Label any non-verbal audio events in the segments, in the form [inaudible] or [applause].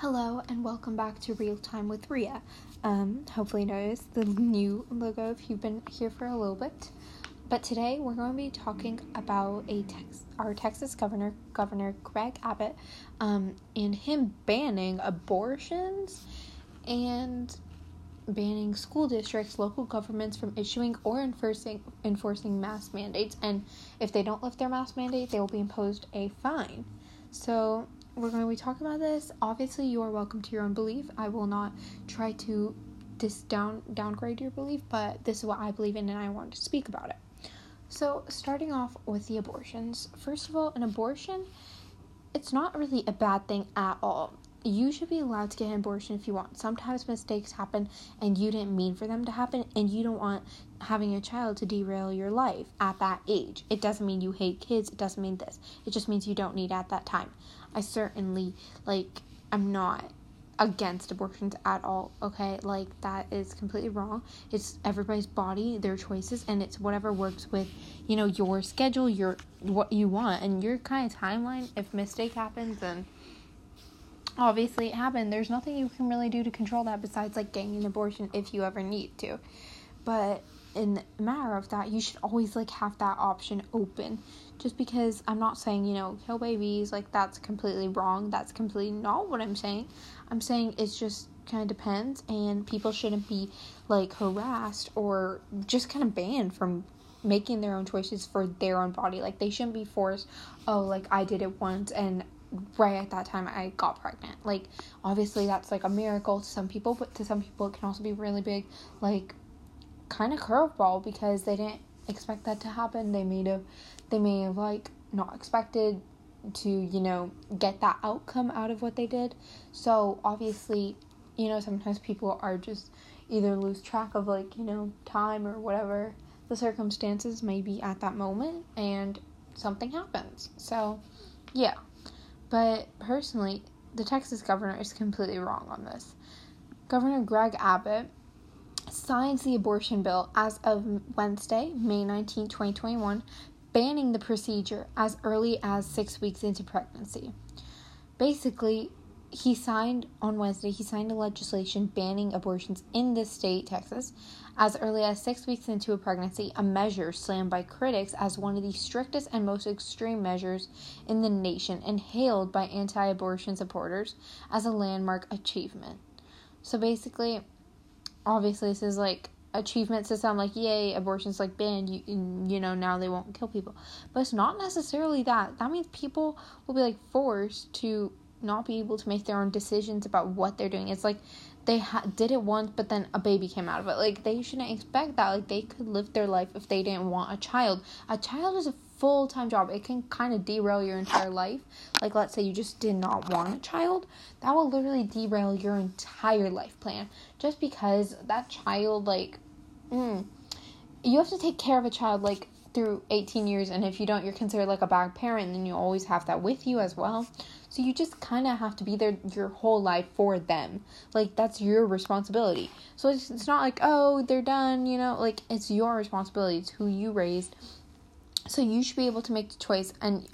Hello and welcome back to Real Time with Ria. Um, hopefully, you noticed the new logo if you've been here for a little bit. But today we're going to be talking about a Tex- our Texas governor, Governor Greg Abbott, um, and him banning abortions and banning school districts, local governments from issuing or enforcing enforcing mask mandates. And if they don't lift their mask mandate, they will be imposed a fine. So we're going to be talking about this. Obviously, you are welcome to your own belief. I will not try to dis down downgrade your belief, but this is what I believe in, and I want to speak about it. So, starting off with the abortions. First of all, an abortion, it's not really a bad thing at all you should be allowed to get an abortion if you want. Sometimes mistakes happen and you didn't mean for them to happen, and you don't want having a child to derail your life at that age. It doesn't mean you hate kids, it doesn't mean this. It just means you don't need at that time. I certainly, like, I'm not against abortions at all, okay? Like, that is completely wrong. It's everybody's body, their choices, and it's whatever works with, you know, your schedule, your what you want, and your kind of timeline. If mistake happens, and obviously it happened. There's nothing you can really do to control that besides like getting an abortion if you ever need to. But in matter of that, you should always like have that option open. Just because I'm not saying, you know, kill babies, like that's completely wrong. That's completely not what I'm saying. I'm saying it's just kind of depends and people shouldn't be like harassed or just kind of banned from making their own choices for their own body. Like they shouldn't be forced, oh, like I did it once and right at that time I got pregnant. Like obviously that's like a miracle to some people, but to some people it can also be really big like kind of curveball because they didn't expect that to happen. They may have they may have like not expected to, you know, get that outcome out of what they did. So obviously, you know, sometimes people are just either lose track of like, you know, time or whatever the circumstances may be at that moment and something happens. So, yeah. But personally, the Texas governor is completely wrong on this. Governor Greg Abbott signs the abortion bill as of Wednesday, May 19, 2021, banning the procedure as early as six weeks into pregnancy. Basically, he signed on Wednesday, he signed a legislation banning abortions in this state, Texas, as early as six weeks into a pregnancy, a measure slammed by critics as one of the strictest and most extreme measures in the nation and hailed by anti abortion supporters as a landmark achievement. So basically, obviously, this is like achievements to sound like yay abortions like banned you you know now they won't kill people but it's not necessarily that that means people will be like forced to not be able to make their own decisions about what they're doing. It's like they ha- did it once, but then a baby came out of it. Like they shouldn't expect that. Like they could live their life if they didn't want a child. A child is a full time job. It can kind of derail your entire life. Like let's say you just did not want a child, that will literally derail your entire life plan. Just because that child like, mm, you have to take care of a child like through 18 years and if you don't you're considered like a bad parent and then you always have that with you as well. So you just kind of have to be there your whole life for them. Like that's your responsibility. So it's, it's not like oh they're done you know like it's your responsibility. It's who you raised so you should be able to make the choice and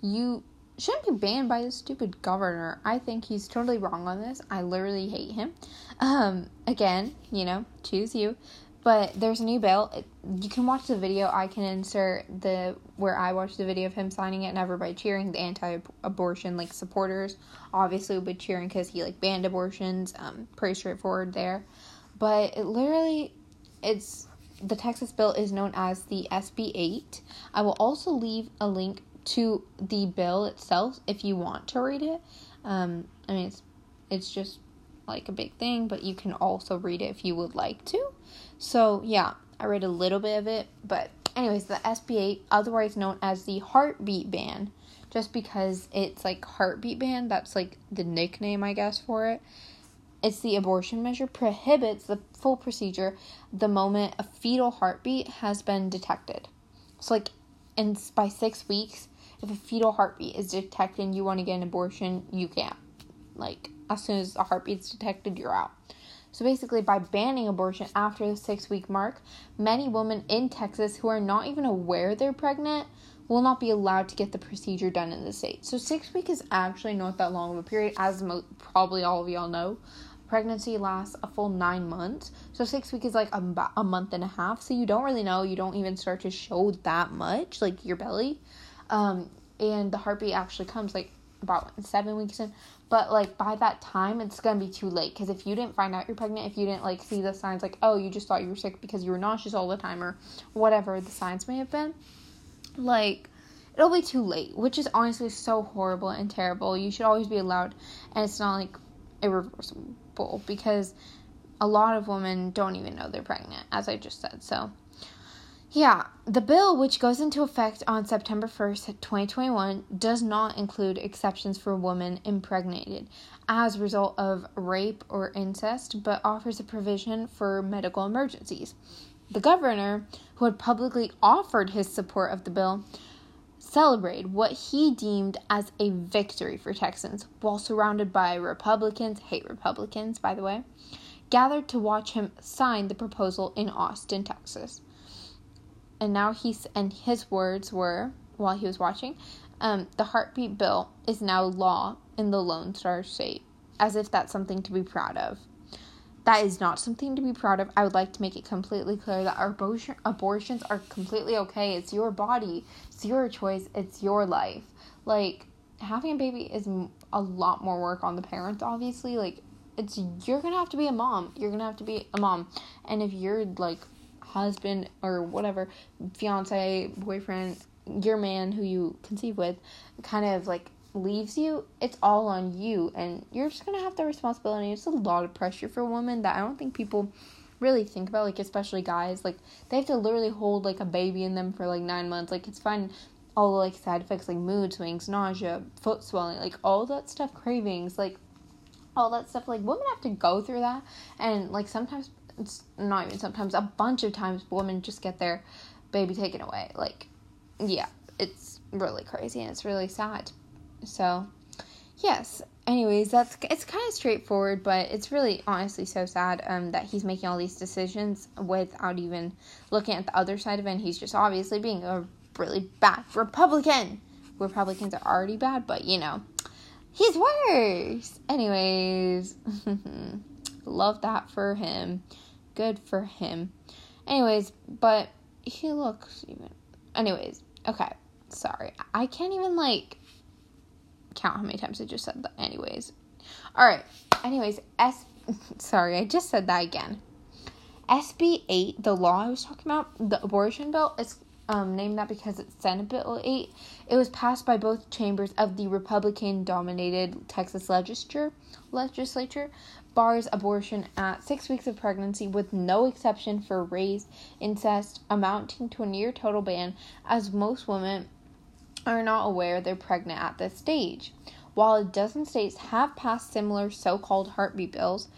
you shouldn't be banned by this stupid governor. I think he's totally wrong on this. I literally hate him. Um, again, you know, choose you. But there's a new bill. You can watch the video. I can insert the where I watched the video of him signing it and everybody cheering. The anti-abortion like supporters obviously will be cheering because he like banned abortions. Um, pretty straightforward there. But it literally, it's the Texas bill is known as the SB 8. I will also leave a link to the bill itself if you want to read it. Um, I mean, it's it's just like a big thing, but you can also read it if you would like to. So, yeah, I read a little bit of it, but anyways, the SB8, otherwise known as the heartbeat ban, just because it's like heartbeat ban, that's like the nickname, I guess, for it. It's the abortion measure prohibits the full procedure the moment a fetal heartbeat has been detected. So, like, in by six weeks, if a fetal heartbeat is detected and you want to get an abortion, you can't. Like, as soon as a heartbeat's detected, you're out. So basically, by banning abortion after the six week mark, many women in Texas who are not even aware they're pregnant will not be allowed to get the procedure done in the state. So six weeks is actually not that long of a period, as mo- probably all of y'all know. Pregnancy lasts a full nine months, so six weeks is like a, a month and a half. So you don't really know. You don't even start to show that much, like your belly, um, and the heartbeat actually comes like about seven weeks in. But like by that time, it's gonna be too late because if you didn't find out you're pregnant, if you didn't like see the signs, like oh you just thought you were sick because you were nauseous all the time or whatever the signs may have been, like it'll be too late, which is honestly so horrible and terrible. You should always be allowed, and it's not like irreversible because a lot of women don't even know they're pregnant, as I just said. So, yeah, the bill, which goes into effect on September 1st, 2021, does not include exceptions for women impregnated as a result of rape or incest, but offers a provision for medical emergencies. The governor, who had publicly offered his support of the bill, celebrated what he deemed as a victory for Texans while surrounded by Republicans, hate Republicans, by the way, gathered to watch him sign the proposal in Austin, Texas. And now he's, and his words were, while he was watching, um, the heartbeat bill is now law in the Lone Star State, as if that's something to be proud of. That is not something to be proud of. I would like to make it completely clear that abortion, abortions are completely okay. It's your body, it's your choice, it's your life. Like, having a baby is a lot more work on the parents, obviously. Like, it's you're gonna have to be a mom. You're gonna have to be a mom. And if you're like husband or whatever, fiance, boyfriend, your man who you conceive with, kind of like leaves you, it's all on you, and you're just gonna have the responsibility. It's a lot of pressure for women that I don't think people really think about, like especially guys. Like they have to literally hold like a baby in them for like nine months. Like it's fine. All the like side effects like mood swings, nausea, foot swelling, like all that stuff, cravings, like all that stuff. Like women have to go through that, and like sometimes it's not even sometimes a bunch of times women just get their baby taken away. Like yeah, it's really crazy and it's really sad. So, yes. Anyways, that's it's kind of straightforward, but it's really honestly so sad um, that he's making all these decisions without even looking at the other side of it. And he's just obviously being a really bad Republican. Republicans are already bad, but you know, he's worse. Anyways, [laughs] love that for him. Good for him. Anyways, but he looks even. Anyways, okay. Sorry. I can't even like count how many times I just said that. Anyways. Alright. Anyways, S. [laughs] Sorry, I just said that again. SB 8, the law I was talking about, the abortion bill, is um, named that because it's Senate Bill 8. It was passed by both chambers of the Republican dominated Texas legislature, legislature, bars abortion at six weeks of pregnancy with no exception for rape, incest, amounting to a near total ban, as most women are not aware they're pregnant at this stage. While a dozen states have passed similar so called heartbeat bills,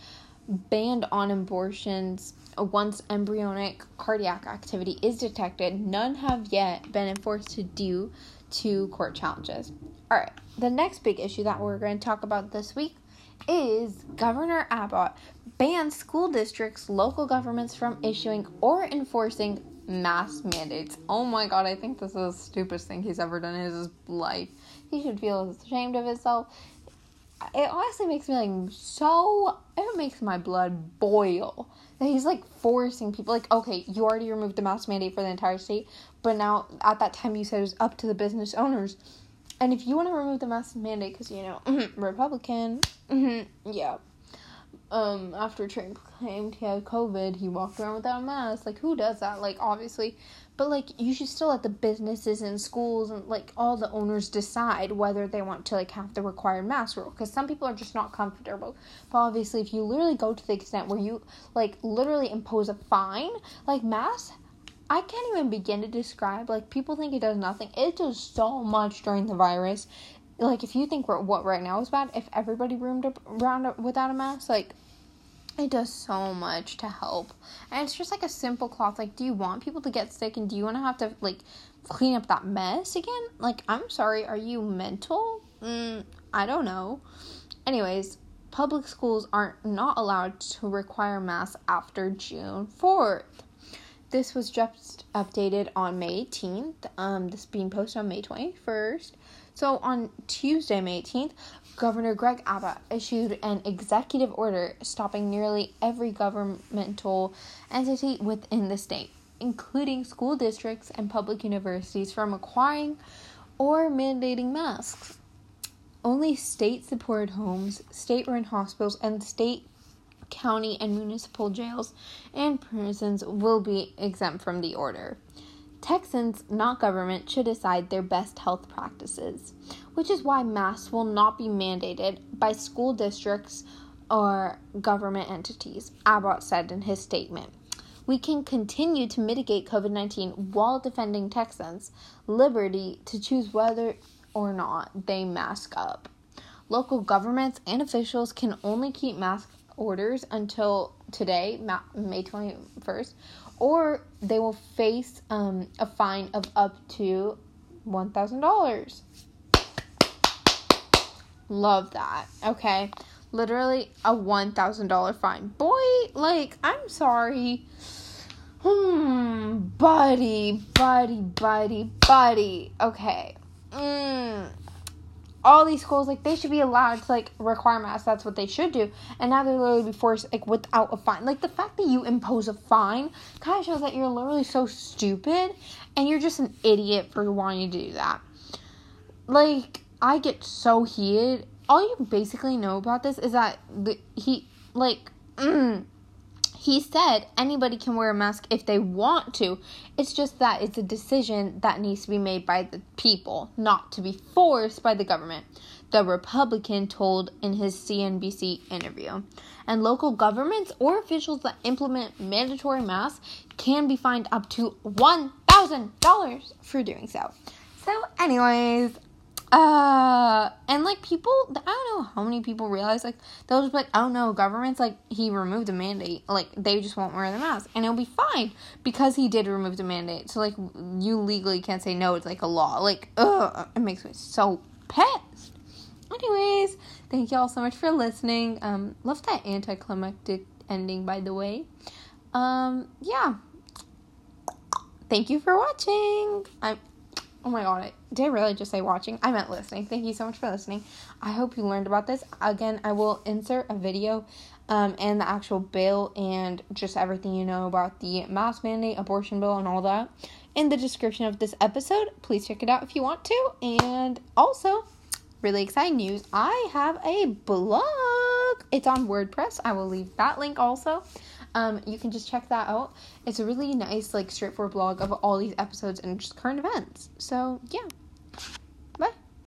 banned on abortions once embryonic cardiac activity is detected, none have yet been enforced to due to court challenges. All right, the next big issue that we're going to talk about this week is Governor Abbott bans school districts, local governments from issuing or enforcing mask mandates. Oh my god, I think this is the stupidest thing he's ever done in his life. He should feel ashamed of himself. It honestly makes me like so. It makes my blood boil that he's like forcing people. Like, okay, you already removed the mask mandate for the entire state, but now at that time you said it was up to the business owners. And if you want to remove the mask mandate, because you know, [clears throat] Republican, [clears throat] yeah, um, after Trump claimed he had COVID, he walked around without a mask. Like, who does that? Like, obviously, but like, you should still let the businesses and schools and like all the owners decide whether they want to like have the required mask rule. Because some people are just not comfortable. But obviously, if you literally go to the extent where you like literally impose a fine, like masks. I can't even begin to describe. Like people think it does nothing. It does so much during the virus like if you think what right now is bad, if everybody roomed up around without a mask, like it does so much to help. And it's just like a simple cloth. Like, do you want people to get sick and do you want to have to like clean up that mess again? Like, I'm sorry, are you mental? Mm, I don't know. Anyways, public schools are not allowed to require masks after June 4th. this was just updated on May 18th. Um, this being posted on May 21st. So on Tuesday, May 18th, Governor Greg Abbott issued an executive order stopping nearly every governmental entity within the state, including school districts and public universities, from acquiring or mandating masks. Only state supported homes, state run hospitals, and state county, and municipal jails and prisons will be exempt from the order. Texans, not government, should decide their best health practices, which is why masks will not be mandated by school districts or government entities, Abbott said in his statement. We can continue to mitigate COVID 19 while defending Texans' liberty to choose whether or not they mask up. Local governments and officials can only keep mask orders until today, May 21st, or they will face um, a fine of up to $1,000. Love that. Okay. Literally a $1,000 fine. Boy, like, I'm sorry. Hmm, buddy, buddy, buddy, buddy. Okay. Mm, all these schools like they should be allowed to like require masks. That's what they should do. And now they're literally be forced like without a fine. Like the fact that you impose a fine kind of shows that you're literally so stupid and you're just an idiot for wanting to do that. Like i get so heated. All you basically know about this is that the, he like mm, [clears throat] he said anybody can wear a mask if they want to. It's just that it's a decision that needs to be made by the people, not to be forced by the government, the Republican told in his CNBC interview. And local governments or officials that implement mandatory masks can be fined up to $1,000 for doing so. So, anyways, uh, and like people, I don't know how many people realize like they'll just be like, oh no, government's like he removed the mandate, like they just won't wear the mask, and it'll be fine because he did remove the mandate. So like you legally can't say no. It's like a law. Like ugh, it makes me so pissed. Anyways, thank you all so much for listening. Um, love that anticlimactic ending, by the way. Um, yeah. Thank you for watching. I'm Oh my god, did I really just say watching? I meant listening. Thank you so much for listening. I hope you learned about this. Again, I will insert a video um, and the actual bill and just everything you know about the mask mandate, abortion bill, and all that in the description of this episode. Please check it out if you want to. And also, really exciting news I have a blog. It's on WordPress. I will leave that link also. Um, you can just check that out. It's a really nice, like, straightforward blog of all these episodes and just current events. So, yeah.